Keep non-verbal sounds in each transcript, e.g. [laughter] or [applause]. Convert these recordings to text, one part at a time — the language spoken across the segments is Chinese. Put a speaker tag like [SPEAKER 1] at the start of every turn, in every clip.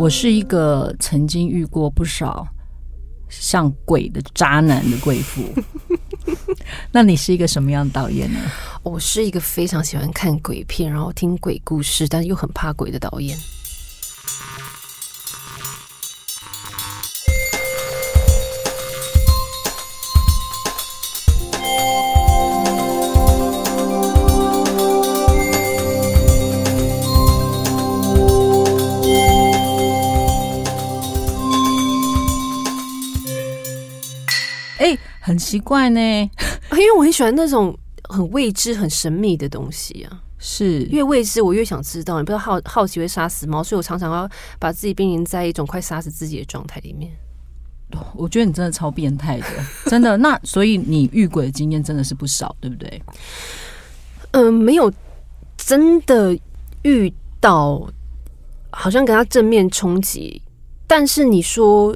[SPEAKER 1] 我是一个曾经遇过不少像鬼的渣男的贵妇。[laughs] 那你是一个什么样的导演呢？
[SPEAKER 2] 我是一个非常喜欢看鬼片，然后听鬼故事，但又很怕鬼的导演。
[SPEAKER 1] 很奇怪呢，
[SPEAKER 2] 因为我很喜欢那种很未知、很神秘的东西啊。
[SPEAKER 1] 是
[SPEAKER 2] 越未知，我越想知道。你不知道好好奇会杀死猫，所以我常常要把自己濒临在一种快杀死自己的状态里面。
[SPEAKER 1] 我觉得你真的超变态的，[laughs] 真的。那所以你遇鬼的经验真的是不少，对不对？
[SPEAKER 2] 嗯、没有真的遇到，好像跟他正面冲击。但是你说，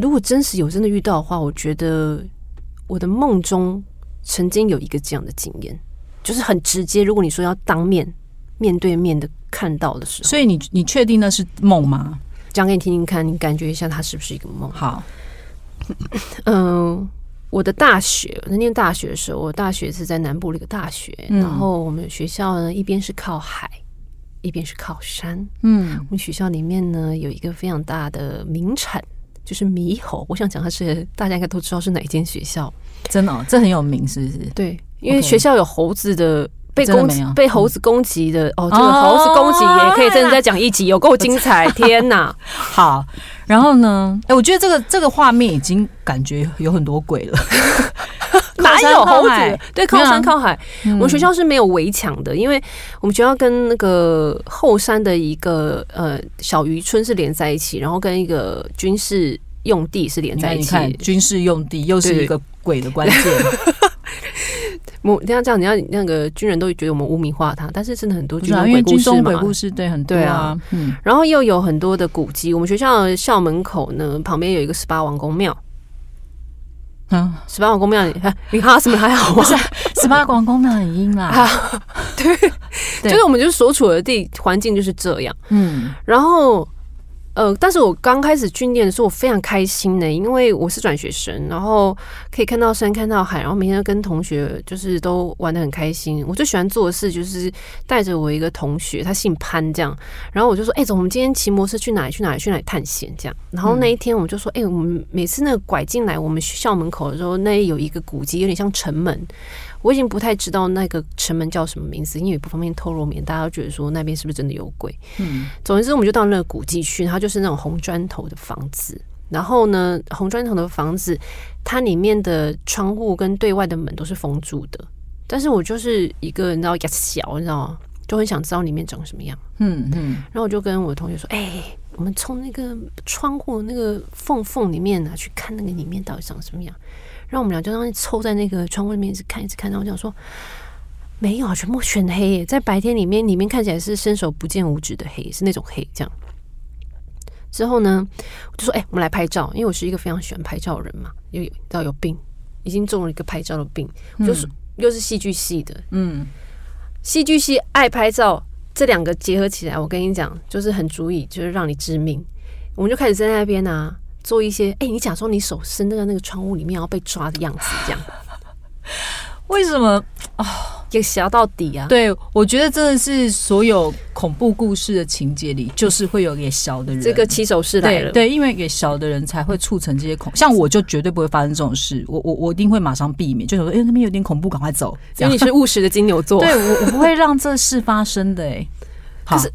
[SPEAKER 2] 如果真实有真的遇到的话，我觉得我的梦中曾经有一个这样的经验，就是很直接。如果你说要当面面对面的看到的时候，
[SPEAKER 1] 所以你你确定那是梦吗？
[SPEAKER 2] 讲给你听听看，你感觉一下它是不是一个梦？
[SPEAKER 1] 好，
[SPEAKER 2] 嗯，[coughs] 我的大学，那念大学的时候，我大学是在南部的一个大学，
[SPEAKER 1] 嗯
[SPEAKER 2] 然后我们学校呢一边是靠海，一边是靠山。
[SPEAKER 1] 嗯
[SPEAKER 2] 我们学校里面呢有一个非常大的名产，就是猕猴。我想讲它是大家应该都知道是哪一间学校，
[SPEAKER 1] 真的、哦，这很有名，是不是？
[SPEAKER 2] 对，因为学校有猴子的。被攻被猴子攻击的、哦，这个
[SPEAKER 1] 哦
[SPEAKER 2] 猴子攻击也可以真的再讲一集，有够精彩！天哪，[laughs]
[SPEAKER 1] 好，然后呢？哎、我觉得这个这个画面已经感觉有很多鬼了。[laughs]
[SPEAKER 2] 哪有猴子？对，靠山靠海。
[SPEAKER 1] 嗯
[SPEAKER 2] 我们学校是没有围墙的，因为我们学校跟那个后山的一个呃小渔村是连在一起，然后跟一个军事用地是连，在一起。
[SPEAKER 1] 你看，军事用地又是一个鬼的关键。
[SPEAKER 2] 我这样这样，你要那个军人都觉得我们污名化他，但是真的很多军中
[SPEAKER 1] 因为军
[SPEAKER 2] 鬼故事嘛。
[SPEAKER 1] 鬼故事对很多啊
[SPEAKER 2] 对啊，
[SPEAKER 1] 嗯，
[SPEAKER 2] 然后又有很多的古迹，我们学校的校门口呢，旁边有一个十八王公庙。
[SPEAKER 1] 嗯，
[SPEAKER 2] 十八王公庙，你 [laughs] 看，你哈什么还好吗？
[SPEAKER 1] 十八广宫庙很阴啦，[laughs]
[SPEAKER 2] 啊，对，
[SPEAKER 1] 对
[SPEAKER 2] 就是我们就是所处的地环境就是这样。
[SPEAKER 1] 嗯，
[SPEAKER 2] 然后，呃，但是我刚开始训练的时候，我非常开心的，因为我是转学生，然后可以看到山，看到海，然后每天都跟同学就是都玩的很开心。我最喜欢做的事就是带着我一个同学，他姓潘，这样，然后我就说，哎、走，我们今天骑摩托车去哪里？去哪里？去哪里探险？这样。然后那一天我们就说，哎、我们每次那个拐进来我们校门口的时候，那里有一个古迹，有点像城门。我已经不太知道那个城门叫什么名字，因为不方便透露，免大家都觉得说那边是不是真的有鬼。
[SPEAKER 1] 嗯，
[SPEAKER 2] 总而言之，我们就到那个古迹去，它就是那种红砖头的房子。然后呢，红砖头的房子，它里面的窗户跟对外的门都是封住的。但是我就是一个你知道牙小，你知道吗？就很想知道里面长什么样。
[SPEAKER 1] 嗯嗯，
[SPEAKER 2] 然后我就跟我的同学说：“哎、我们从那个窗户那个缝缝里面啊，去看那个里面到底长什么样。”然后我们俩就当时凑在那个窗户里面一直看，一直看。然后我想说：“没有啊，全部全黑耶，在白天里面，里面看起来是伸手不见五指的黑，是那种黑。”这样之后呢，我就说：“哎、我们来拍照，因为我是一个非常喜欢拍照的人嘛，又有你知道有病，已经中了一个拍照的病，就是又是戏剧系的，
[SPEAKER 1] 嗯，
[SPEAKER 2] 戏剧系爱拍照，这两个结合起来，我跟你讲，就是很足以就是让你致命。我们就开始在那边啊，做一些，哎、你假装你手伸在那个窗户里面，然后被抓的样子，这样 [laughs]
[SPEAKER 1] 为什么啊？
[SPEAKER 2] 也小到底啊。
[SPEAKER 1] 对，我觉得真的是所有恐怖故事的情节里，就是会有给小的人。
[SPEAKER 2] 这个起手是来了，
[SPEAKER 1] 对对，因为给小的人才会促成这些恐，像我就绝对不会发生这种事，我我我一定会马上避免，就想说，哎、那边有点恐怖，赶快走。
[SPEAKER 2] 因为你是务实的金牛座。
[SPEAKER 1] 对我我不会让这事发生的、哎，[laughs]
[SPEAKER 2] 可是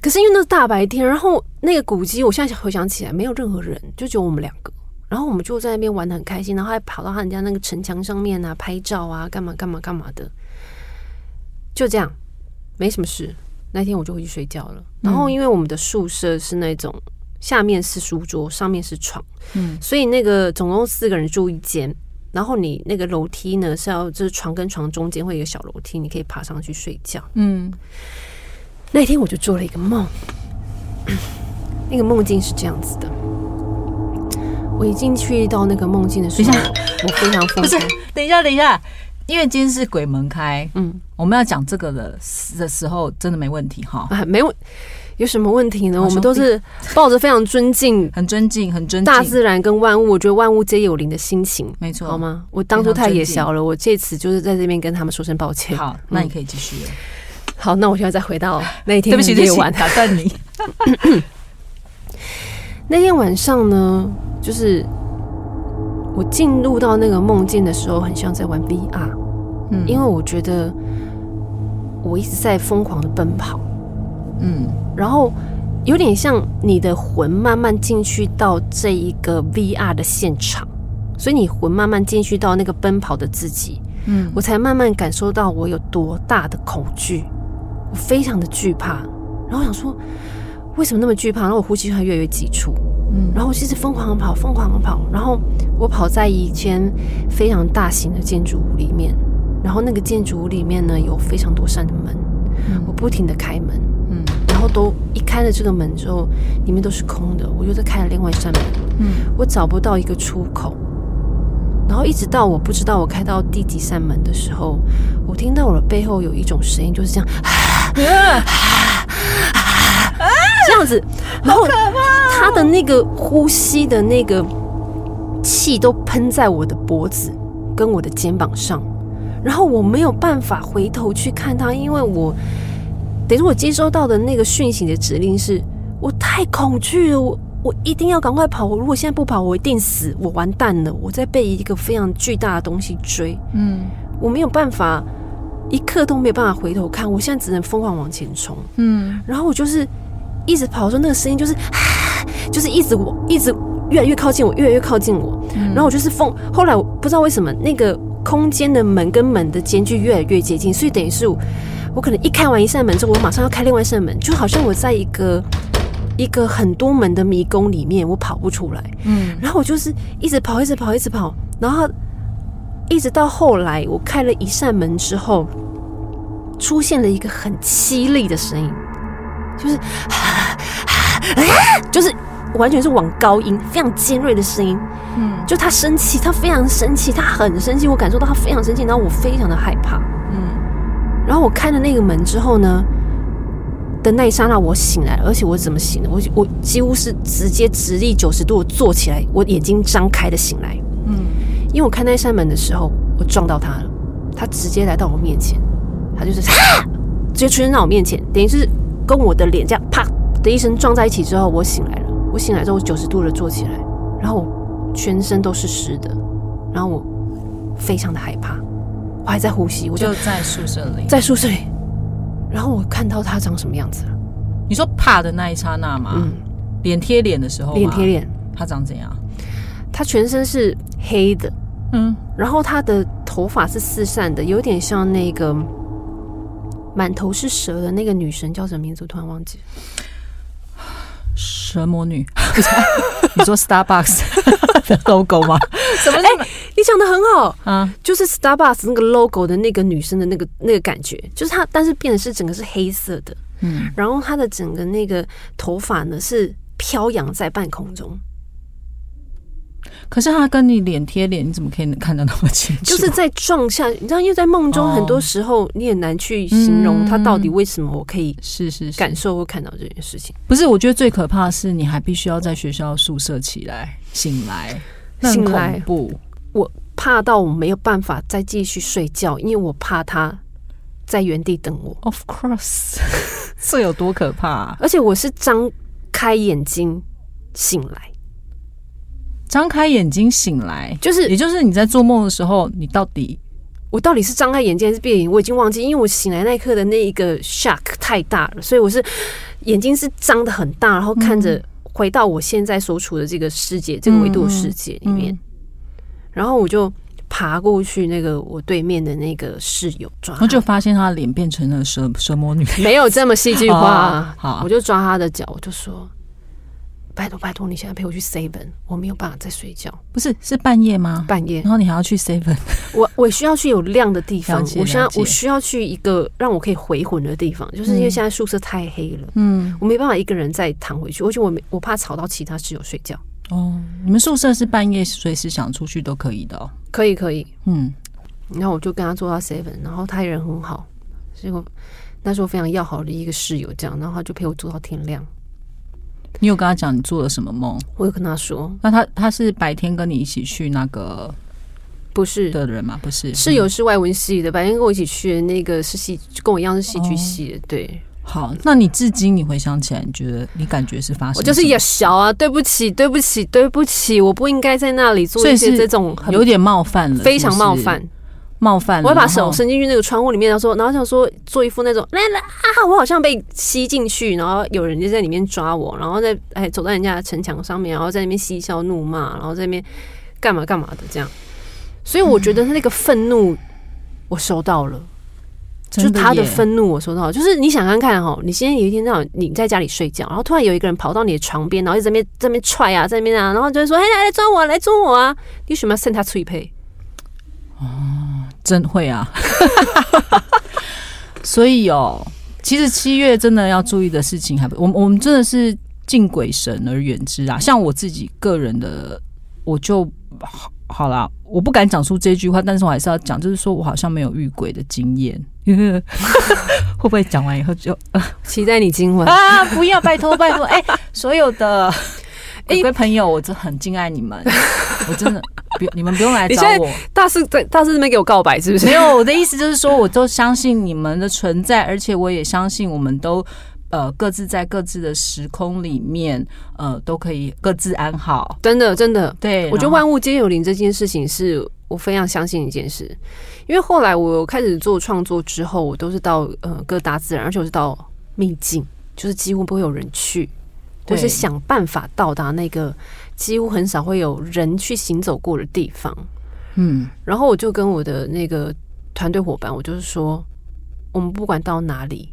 [SPEAKER 2] 可是因为那是大白天，然后那个古迹，我现在回想起来，没有任何人，就只有我们两个。然后我们就在那边玩的很开心，然后还跑到他人家那个城墙上面啊拍照啊，干嘛干嘛干嘛的，就这样，没什么事。那天我就回去睡觉了。然后因为我们的宿舍是那种下面是书桌，上面是床，
[SPEAKER 1] 嗯
[SPEAKER 2] 所以那个总共四个人住一间。然后你那个楼梯呢是要就是床跟床中间会有一个小楼梯，你可以爬上去睡觉。
[SPEAKER 1] 嗯
[SPEAKER 2] 那天我就做了一个梦，[coughs] 那个梦境是这样子的。我已经去到那个梦境的时候
[SPEAKER 1] 等一，
[SPEAKER 2] 我非常疯
[SPEAKER 1] 不是。，等一下，等一下，因为今天是鬼门开，
[SPEAKER 2] 嗯
[SPEAKER 1] 我们要讲这个的的时候，真的没问题哈，
[SPEAKER 2] 啊，没问有什么问题呢？我们都是抱着非常尊敬 [laughs]
[SPEAKER 1] 很尊敬，很尊敬
[SPEAKER 2] 大自然跟万物，我觉得万物皆有灵的心情，
[SPEAKER 1] 没错，
[SPEAKER 2] 好？吗？我当初太野小了，我借此就是在这边跟他们说声抱歉。
[SPEAKER 1] 好，那你可以继续了。
[SPEAKER 2] 好，那我现在再回到那一天
[SPEAKER 1] 对不起，对不起，
[SPEAKER 2] 的夜晚。
[SPEAKER 1] 打断你。[coughs]
[SPEAKER 2] 那天晚上呢，就是我进入到那个梦境的时候，很像在玩 VR，
[SPEAKER 1] 嗯。
[SPEAKER 2] 因为我觉得我一直在疯狂的奔跑，
[SPEAKER 1] 嗯。
[SPEAKER 2] 然后有点像你的魂慢慢进去到这一个 VR 的现场，所以你魂慢慢进去到那个奔跑的自己，
[SPEAKER 1] 嗯。
[SPEAKER 2] 我才慢慢感受到我有多大的恐惧，我非常的惧怕，然后想说为什么那么惧怕？然后我呼吸还越来越急促，
[SPEAKER 1] 嗯。
[SPEAKER 2] 然后我就是疯狂的跑，疯狂的跑，然后我跑在一间非常大型的建筑物里面，然后那个建筑物里面呢有非常多扇的门，我不停的开门，
[SPEAKER 1] 嗯。
[SPEAKER 2] 然后都一开了这个门之后，里面都是空的，我又再开了另外一扇门，
[SPEAKER 1] 嗯。
[SPEAKER 2] 我找不到一个出口，然后一直到我不知道我开到第几扇门的时候，我听到我的背后有一种声音，就是这样这样子，然后他的那个呼吸的那个气都喷在我的脖子跟我的肩膀上，然后我没有办法回头去看他，因为我等于说我接收到的那个讯息的指令是我太恐惧了，我我一定要赶快跑，我如果现在不跑，我一定死，我完蛋了，我在被一个非常巨大的东西追，
[SPEAKER 1] 嗯
[SPEAKER 2] 我没有办法，一刻都没有办法回头看，我现在只能疯狂往前冲。
[SPEAKER 1] 嗯。
[SPEAKER 2] 然后我就是一直跑的时候，那个声音就是，[sighs] 就是一直我一直越来越靠近我，越来越靠近我。然后我就是疯。后来我不知道为什么那个空间的门跟门的间距越来越接近，所以等于是我我可能一开完一扇门之后，我马上要开另外一扇门，就好像我在一个一个很多门的迷宫里面，我跑不出来。
[SPEAKER 1] 嗯
[SPEAKER 2] 然后我就是一直跑，一直跑，一直跑，然后一直到后来，我开了一扇门之后，出现了一个很凄厉的声音，就是 [sighs] [laughs] 就是完全是往高音，非常尖锐的声音。
[SPEAKER 1] 嗯
[SPEAKER 2] 就他生气，他非常生气，他很生气，我感受到他非常生气，然后我非常的害怕。
[SPEAKER 1] 嗯
[SPEAKER 2] 然后我开了那个门之后呢，的那一刹那我醒来了，而且我怎么醒的？我我几乎是直接直立九十度坐起来，我眼睛张开的醒来，
[SPEAKER 1] 嗯
[SPEAKER 2] 因为我开那扇门的时候，我撞到他了，他直接来到我面前，他就是哈，[laughs] 直接出现在我面前，等于是跟我的脸这样啪的一声撞在一起之后，我醒来了。我醒来之后，我九十度的坐起来，然后我全身都是湿的，然后我非常的害怕，我还在呼吸，我就
[SPEAKER 1] 就在宿舍里。
[SPEAKER 2] 在宿舍里，然后我看到他长什么样子了，
[SPEAKER 1] 你说怕的那一刹那吗？
[SPEAKER 2] 嗯，
[SPEAKER 1] 脸贴脸的时候，
[SPEAKER 2] 脸贴脸，
[SPEAKER 1] 他长怎样？
[SPEAKER 2] 他全身是黑的，
[SPEAKER 1] 嗯
[SPEAKER 2] 然后他的头发是四散的，有点像那个满头是蛇的那个女神叫什么名字？我突然忘记了。
[SPEAKER 1] 蛇魔女，[laughs] 你说 Starbucks [laughs] 的 logo 吗？什么？
[SPEAKER 2] 你讲的很好，
[SPEAKER 1] 啊，
[SPEAKER 2] 就是 Starbucks 那个 logo 的那个女生的那个那个感觉，就是她，但是变的是整个是黑色的，
[SPEAKER 1] 嗯，
[SPEAKER 2] 然后她的整个那个头发呢是飘扬在半空中，
[SPEAKER 1] 可是他跟你脸贴脸，你怎么可以看得那么清楚？
[SPEAKER 2] 就是在撞下，你知道，因为在梦中
[SPEAKER 1] 哦
[SPEAKER 2] 很多时候你也难去形容他到底为什么我可以 [laughs]
[SPEAKER 1] 是是是
[SPEAKER 2] 感受或看到这件事情。
[SPEAKER 1] 不是？我觉得最可怕的是，你还必须要在学校宿舍起来醒来，
[SPEAKER 2] 醒来
[SPEAKER 1] 恐怖。
[SPEAKER 2] 我怕到我没有办法再继续睡觉，因为我怕他在原地等我
[SPEAKER 1] ，Of course，[laughs] 这有多可怕、啊？
[SPEAKER 2] 而且我是张开眼睛醒来，
[SPEAKER 1] 张开眼睛醒来，
[SPEAKER 2] 就是
[SPEAKER 1] 也就是你在做梦的时候，你到底
[SPEAKER 2] 我到底是张开眼睛还是闭眼？我已经忘记，因为我醒来那一刻的那一个 shock 太大了，所以我是眼睛是张的很大，然后看着回到我现在所处的这个世界、这个维度世界里面，
[SPEAKER 1] 嗯
[SPEAKER 2] 然后我就爬过去那个我对面的那个室友抓
[SPEAKER 1] 然后，就发现他的脸变成了蛇蛇魔女。
[SPEAKER 2] 没有这么戏剧化、[laughs] 我就抓他的脚，我就说：“拜托拜托，你现在陪我去 seven，我没有办法再睡觉，
[SPEAKER 1] 不是是半夜吗？
[SPEAKER 2] 半夜
[SPEAKER 1] 然后你还要去 seven，
[SPEAKER 2] 我我需要去有亮的地方我需要我需要去一个让我可以回魂的地方，就是因为现在宿舍太黑了，
[SPEAKER 1] 嗯，
[SPEAKER 2] 我没办法一个人再躺回去，而且我没我怕吵到其他室友睡觉。
[SPEAKER 1] 哦，你们宿舍是半夜随时想出去都可以的哦。
[SPEAKER 2] 可以可以，
[SPEAKER 1] 嗯，
[SPEAKER 2] 然后我就跟他做到 seven，然后他人很好，结果那时候非常要好的一个室友，这样，然后他就陪我做到天亮。
[SPEAKER 1] 你有跟他讲你做了什么梦？
[SPEAKER 2] 我有跟他说，
[SPEAKER 1] 那他他是白天跟你一起去那个
[SPEAKER 2] 不是
[SPEAKER 1] 的人吗？不是，
[SPEAKER 2] 室友是外文系的，白天跟我一起去的那个是戏，跟我一样是戏剧系的，对。
[SPEAKER 1] 好，那你至今你回想起来，你觉得你感觉是发生？
[SPEAKER 2] 我就是也小啊，对不起，对不起，对不起，我不应该在那里做一些这种
[SPEAKER 1] 有点冒犯了，
[SPEAKER 2] 非常冒犯，
[SPEAKER 1] 冒犯。
[SPEAKER 2] 我会把手伸进去那个窗户里面，然后说，然后想说做一副那种来来啊，我好像被吸进去，然后有人就在里面抓我，然后在哎走到人家的城墙上面，然后在那边嬉笑怒骂，然后在那边干嘛干嘛的这样。所以我觉得他那个愤怒我收到了。就是他的愤怒，我收到，就是你想看看哈，你现在有一天这样，你在家里睡觉，然后突然有一个人跑到你的床边，然后在那边在那边踹啊，在那边啊，然后就会说：“哎，来来抓我，来抓我啊！”你为什么要扇他脆配？
[SPEAKER 1] 哦，真会啊！[laughs] 所以哦，其实七月真的要注意的事情，还不，我我们真的是敬鬼神而远之啊。像我自己个人的，我就。好好啦，我不敢讲出这句话，但是我还是要讲，就是说我好像没有遇鬼的经验，[laughs] 会不会讲完以后就 [laughs]
[SPEAKER 2] 期待你今晚
[SPEAKER 1] 啊？不要，拜托拜托，哎，所有的各位朋友，我真很敬爱你们，我真的不，[laughs] 你们不用来找我。
[SPEAKER 2] 大师在大师这边给我告白是不是？
[SPEAKER 1] 没有，我的意思就是说，我都相信你们的存在，而且我也相信我们都。呃，各自在各自的时空里面，呃，都可以各自安好。
[SPEAKER 2] 真的，真的，
[SPEAKER 1] 对
[SPEAKER 2] 我觉得万物皆有灵这件事情，是我非常相信一件事。因为后来我开始做创作之后，我都是到呃各大自然，而且我是到秘境，就是几乎不会有人去，我是想办法到达那个几乎很少会有人去行走过的地方。嗯，然后我就跟我的那个团队伙伴，我就是说，我们不管到哪里。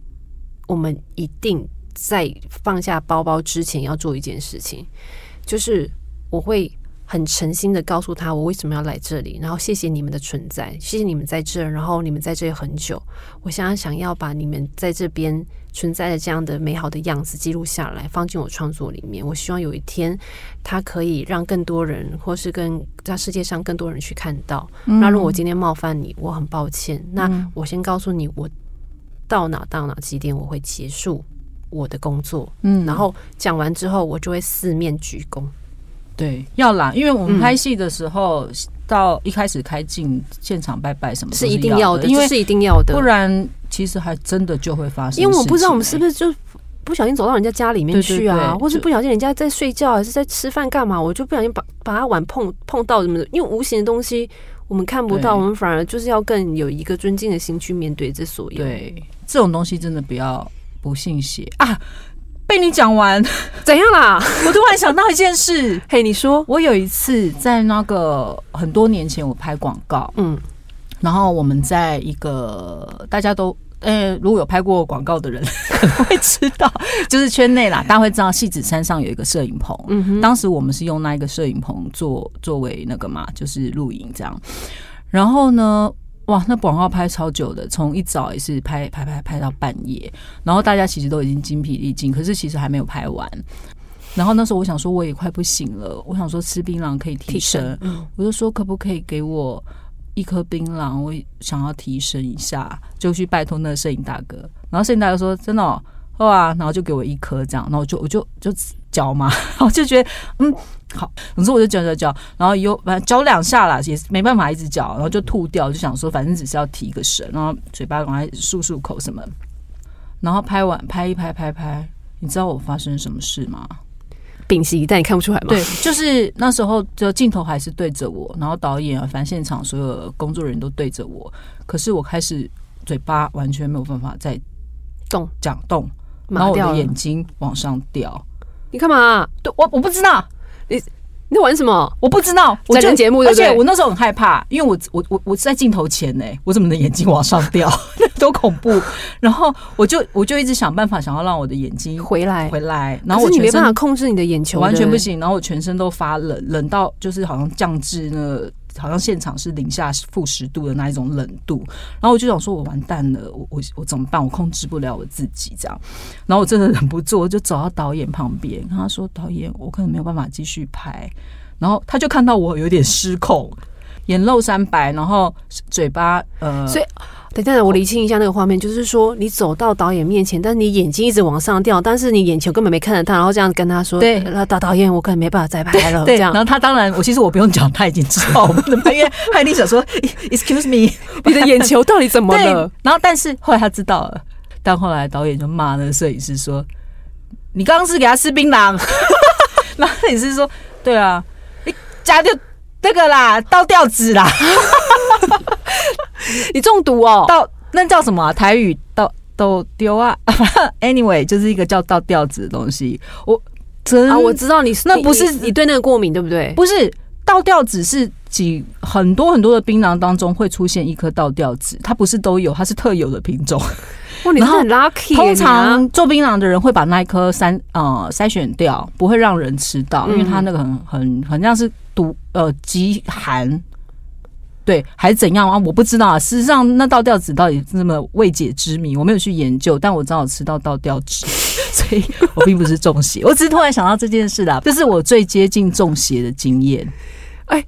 [SPEAKER 2] 我们一定在放下包包之前要做一件事情，就是我会很诚心的告诉他我为什么要来这里，然后谢谢你们的存在，谢谢你们在这，然后你们在这里很久，我想想要把你们在这边存在的这样的美好的样子记录下来，放进我创作里面。我希望有一天，它可以让更多人，或是跟在世界上更多人去看到。那如果我今天冒犯你，我很抱歉。那我先告诉你我。到哪到哪几点我会结束我的工作，嗯，然后讲完之后我就会四面鞠躬。
[SPEAKER 1] 对，要啦，因为我们拍戏的时候，到一开始开镜现场拜拜什么
[SPEAKER 2] 是一定要的，
[SPEAKER 1] 因为
[SPEAKER 2] 是一定要的，
[SPEAKER 1] 不然其实还真的就会发生。
[SPEAKER 2] 因为我不知道我们是不是就不小心走到人家家里面去啊，或者不小心人家在睡觉还是在吃饭干嘛，我就不小心把把他碗碰碰到什么的，因为无形的东西我们看不到，我们反而就是要更有一个尊敬的心去面对这所有。
[SPEAKER 1] 对。这种东西真的不要不信邪啊！被你讲完。
[SPEAKER 2] 怎样啦？[laughs]
[SPEAKER 1] 我突然想到一件事，
[SPEAKER 2] 嘿，你说，
[SPEAKER 1] 我有一次在那个很多年前，我拍广告，嗯，然后我们在一个大家都呃，如果有拍过广告的人可能 [laughs] 会知道，就是圈内啦，大家会知道戏子山上有一个摄影棚，嗯哼，当时我们是用那一个摄影棚做作为那个嘛，就是录影这样，然后呢。哇，那广告拍超久的，从一早也是拍拍拍拍到半夜，然后大家其实都已经精疲力尽，可是其实还没有拍完。然后那时候我想说我也快不行了，我想说吃槟榔可以提神，我就说可不可以给我一颗槟榔，我想要提神一下，就去拜托那个摄影大哥。然后摄影大哥说真的，哦哇，然后就给我一颗这样，然后我就我就就嚼吗，[laughs] 然后就觉得嗯。好，总之我就嚼嚼嚼，然后又反正嚼两下啦，也是没办法一直嚼，然后就吐掉，就想说反正只是要提个神，然后嘴巴赶快漱漱口什么，然后拍完拍一拍拍拍，你知道我发生什么事吗？
[SPEAKER 2] 屏息但，你看不出来吗？
[SPEAKER 1] 对，就是那时候就镜头还是对着我，然后导演啊，反正现场所有工作人员都对着我，可是我开始嘴巴完全没有办法再
[SPEAKER 2] 动
[SPEAKER 1] 讲动，然后我的眼睛往上掉，
[SPEAKER 2] 你干嘛？
[SPEAKER 1] 对我我不知道。
[SPEAKER 2] 你你在玩什么？
[SPEAKER 1] 我不知道。
[SPEAKER 2] 我就节目，而
[SPEAKER 1] 且我那时候很害怕，因为我我我我是在镜头前呢，我怎么能眼睛往上掉？[laughs] 多恐怖！然后我就我就一直想办法，想要让我的眼睛
[SPEAKER 2] 回来
[SPEAKER 1] 回来。然后我
[SPEAKER 2] 你没办法控制你的眼球，
[SPEAKER 1] 完全不行。然后我全身都发冷，冷到就是好像降至那。好像现场是零下负十度的那一种冷度，然后我就想说，我完蛋了，我我我怎么办？我控制不了我自己这样，然后我真的忍不住，我就走到导演旁边，跟他说：“导演，我可能没有办法继续拍。”然后他就看到我有点失控，眼露三白，然后嘴巴呃，
[SPEAKER 2] 所以。等下，我厘清一下那个画面，就是说你走到导演面前，但是你眼睛一直往上掉，但是你眼球根本没看着他，然后这样跟他说：“
[SPEAKER 1] 对，
[SPEAKER 2] 导导演，我可能没办法再拍了。”这样，
[SPEAKER 1] 然后他当然，我其实我不用讲，他已经知道我们的 [laughs] 拍，因为他一定想说：“Excuse me，[laughs]
[SPEAKER 2] 你的眼球到底怎么了？[laughs] ”
[SPEAKER 1] 然后，但是后来他知道了，但后来导演就骂那个摄影师说：“你刚刚是给他吃槟榔？”然后摄影师说：“对啊，你加掉那个啦，倒吊子啦。[laughs] ”
[SPEAKER 2] 你中毒哦？[laughs]
[SPEAKER 1] 倒那叫什么台语？倒倒丢啊？[laughs] Anyway，就是一个叫倒吊子的东西。我
[SPEAKER 2] 真啊，我知道你
[SPEAKER 1] 那不是
[SPEAKER 2] 你对那个过敏对不对？
[SPEAKER 1] 不是倒吊子是几很多很多的槟榔当中会出现一颗倒吊子，它不是都有，它是特有的品种。
[SPEAKER 2] 哇，你很 lucky。
[SPEAKER 1] 通常做槟榔的人会把那一颗筛呃筛选掉，不会让人吃到，因为它那个很很很像是毒呃极寒。对，还是怎样啊？我不知道啊。事实上，那倒吊子到底那么未解之谜，我没有去研究。但我正好吃到倒吊子，[laughs] 所以我并不是中邪。我只是突然想到这件事啦，这是我最接近中邪的经验。
[SPEAKER 2] 哎。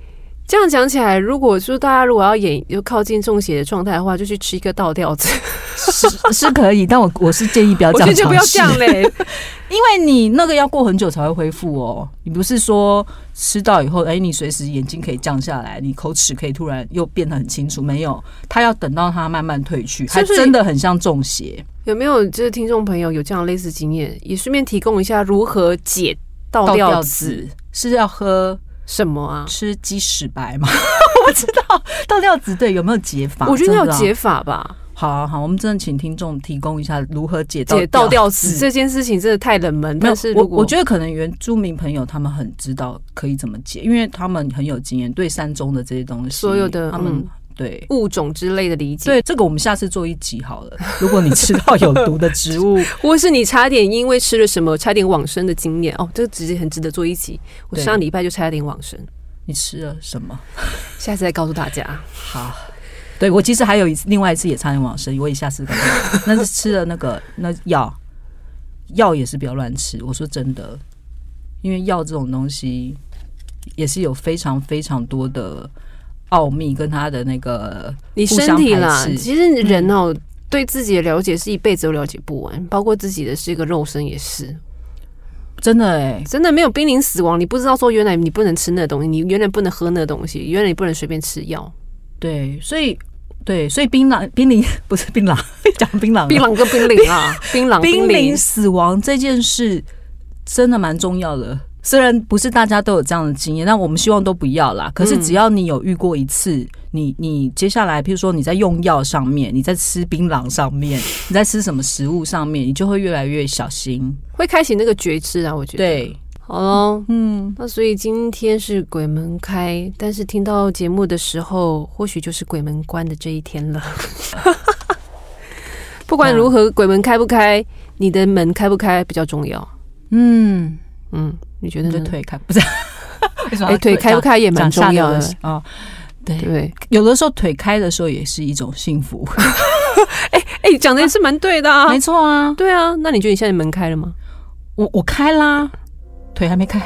[SPEAKER 2] 这样讲起来，如果说大家如果要演又靠近中邪的状态的话，就去吃一个倒吊子
[SPEAKER 1] 是是可以，但我我是建议不要这样
[SPEAKER 2] 就不要这样嘞，[laughs]
[SPEAKER 1] 因为你那个要过很久才会恢复哦。你不是说吃到以后，哎，你随时眼睛可以降下来，你口齿可以突然又变得很清楚？没有，他要等到它慢慢退去，还真的很像中邪。
[SPEAKER 2] 有没有就是听众朋友有这样类似经验？也顺便提供一下如何解倒吊子，
[SPEAKER 1] 是要喝。
[SPEAKER 2] 什么啊？
[SPEAKER 1] 吃鸡屎白吗？[laughs] 我不知道倒吊子对有没有解法？
[SPEAKER 2] 我觉得有解法吧。
[SPEAKER 1] 好啊好，我们真的请听众提供一下如何解
[SPEAKER 2] 解倒吊子这件事情，真的太冷门。但是
[SPEAKER 1] 我我觉得可能原住民朋友他们很知道可以怎么解，因为他们很有经验，对山中的这些东西，
[SPEAKER 2] 所有的
[SPEAKER 1] 他们。对
[SPEAKER 2] 物种之类的理解，
[SPEAKER 1] 对这个我们下次做一集好了。[laughs] 如果你吃到有毒的植物，[laughs]
[SPEAKER 2] 或是你差点因为吃了什么差点往生的经验，哦，这个直接很值得做一集。我上礼拜就差点往生，
[SPEAKER 1] 你吃了什么？[laughs]
[SPEAKER 2] 下次再告诉大家。
[SPEAKER 1] 好，对我其实还有一次，另外一次也差点往生，我也下次跟那是吃了那个那药，药也是不要乱吃。我说真的，因为药这种东西也是有非常非常多的。奥秘跟他的那个，
[SPEAKER 2] 你身体啦，其实人哦，对自己的了解是一辈子都了解不完，包括自己的是一个肉身也是，
[SPEAKER 1] 真的哎，
[SPEAKER 2] 真的没有濒临死亡，你不知道说原来你不能吃那东西，你原来不能喝那东西，原来你不能随便吃药，
[SPEAKER 1] 对，所以对，所以槟榔濒临不是槟榔，[laughs] 讲槟榔，
[SPEAKER 2] 槟榔跟濒临啊，槟榔
[SPEAKER 1] 濒临死亡这件事真的蛮重要的。虽然不是大家都有这样的经验，但我们希望都不要啦。可是只要你有遇过一次，你你接下来，譬如说你在用药上面，你在吃槟榔上面，你在吃什么食物上面，你就会越来越小心，
[SPEAKER 2] 会开启那个觉知啊。我觉得
[SPEAKER 1] 对，
[SPEAKER 2] 好喽，嗯，那所以今天是鬼门开，但是听到节目的时候，或许就是鬼门关的这一天了。[laughs] 不管如何，鬼门开不开，你的门开不开比较重要。嗯嗯。你觉得
[SPEAKER 1] 的腿开不是？[laughs]
[SPEAKER 2] 哎，腿开不开也蛮重要的啊。
[SPEAKER 1] 对对，有的时候腿开的时候也是一种幸福。[laughs]
[SPEAKER 2] 哎哎，讲的也是蛮对的啊，[laughs]
[SPEAKER 1] 没错啊，
[SPEAKER 2] 对啊。那你觉得你现在门开了吗？
[SPEAKER 1] 我我开啦，腿还没开。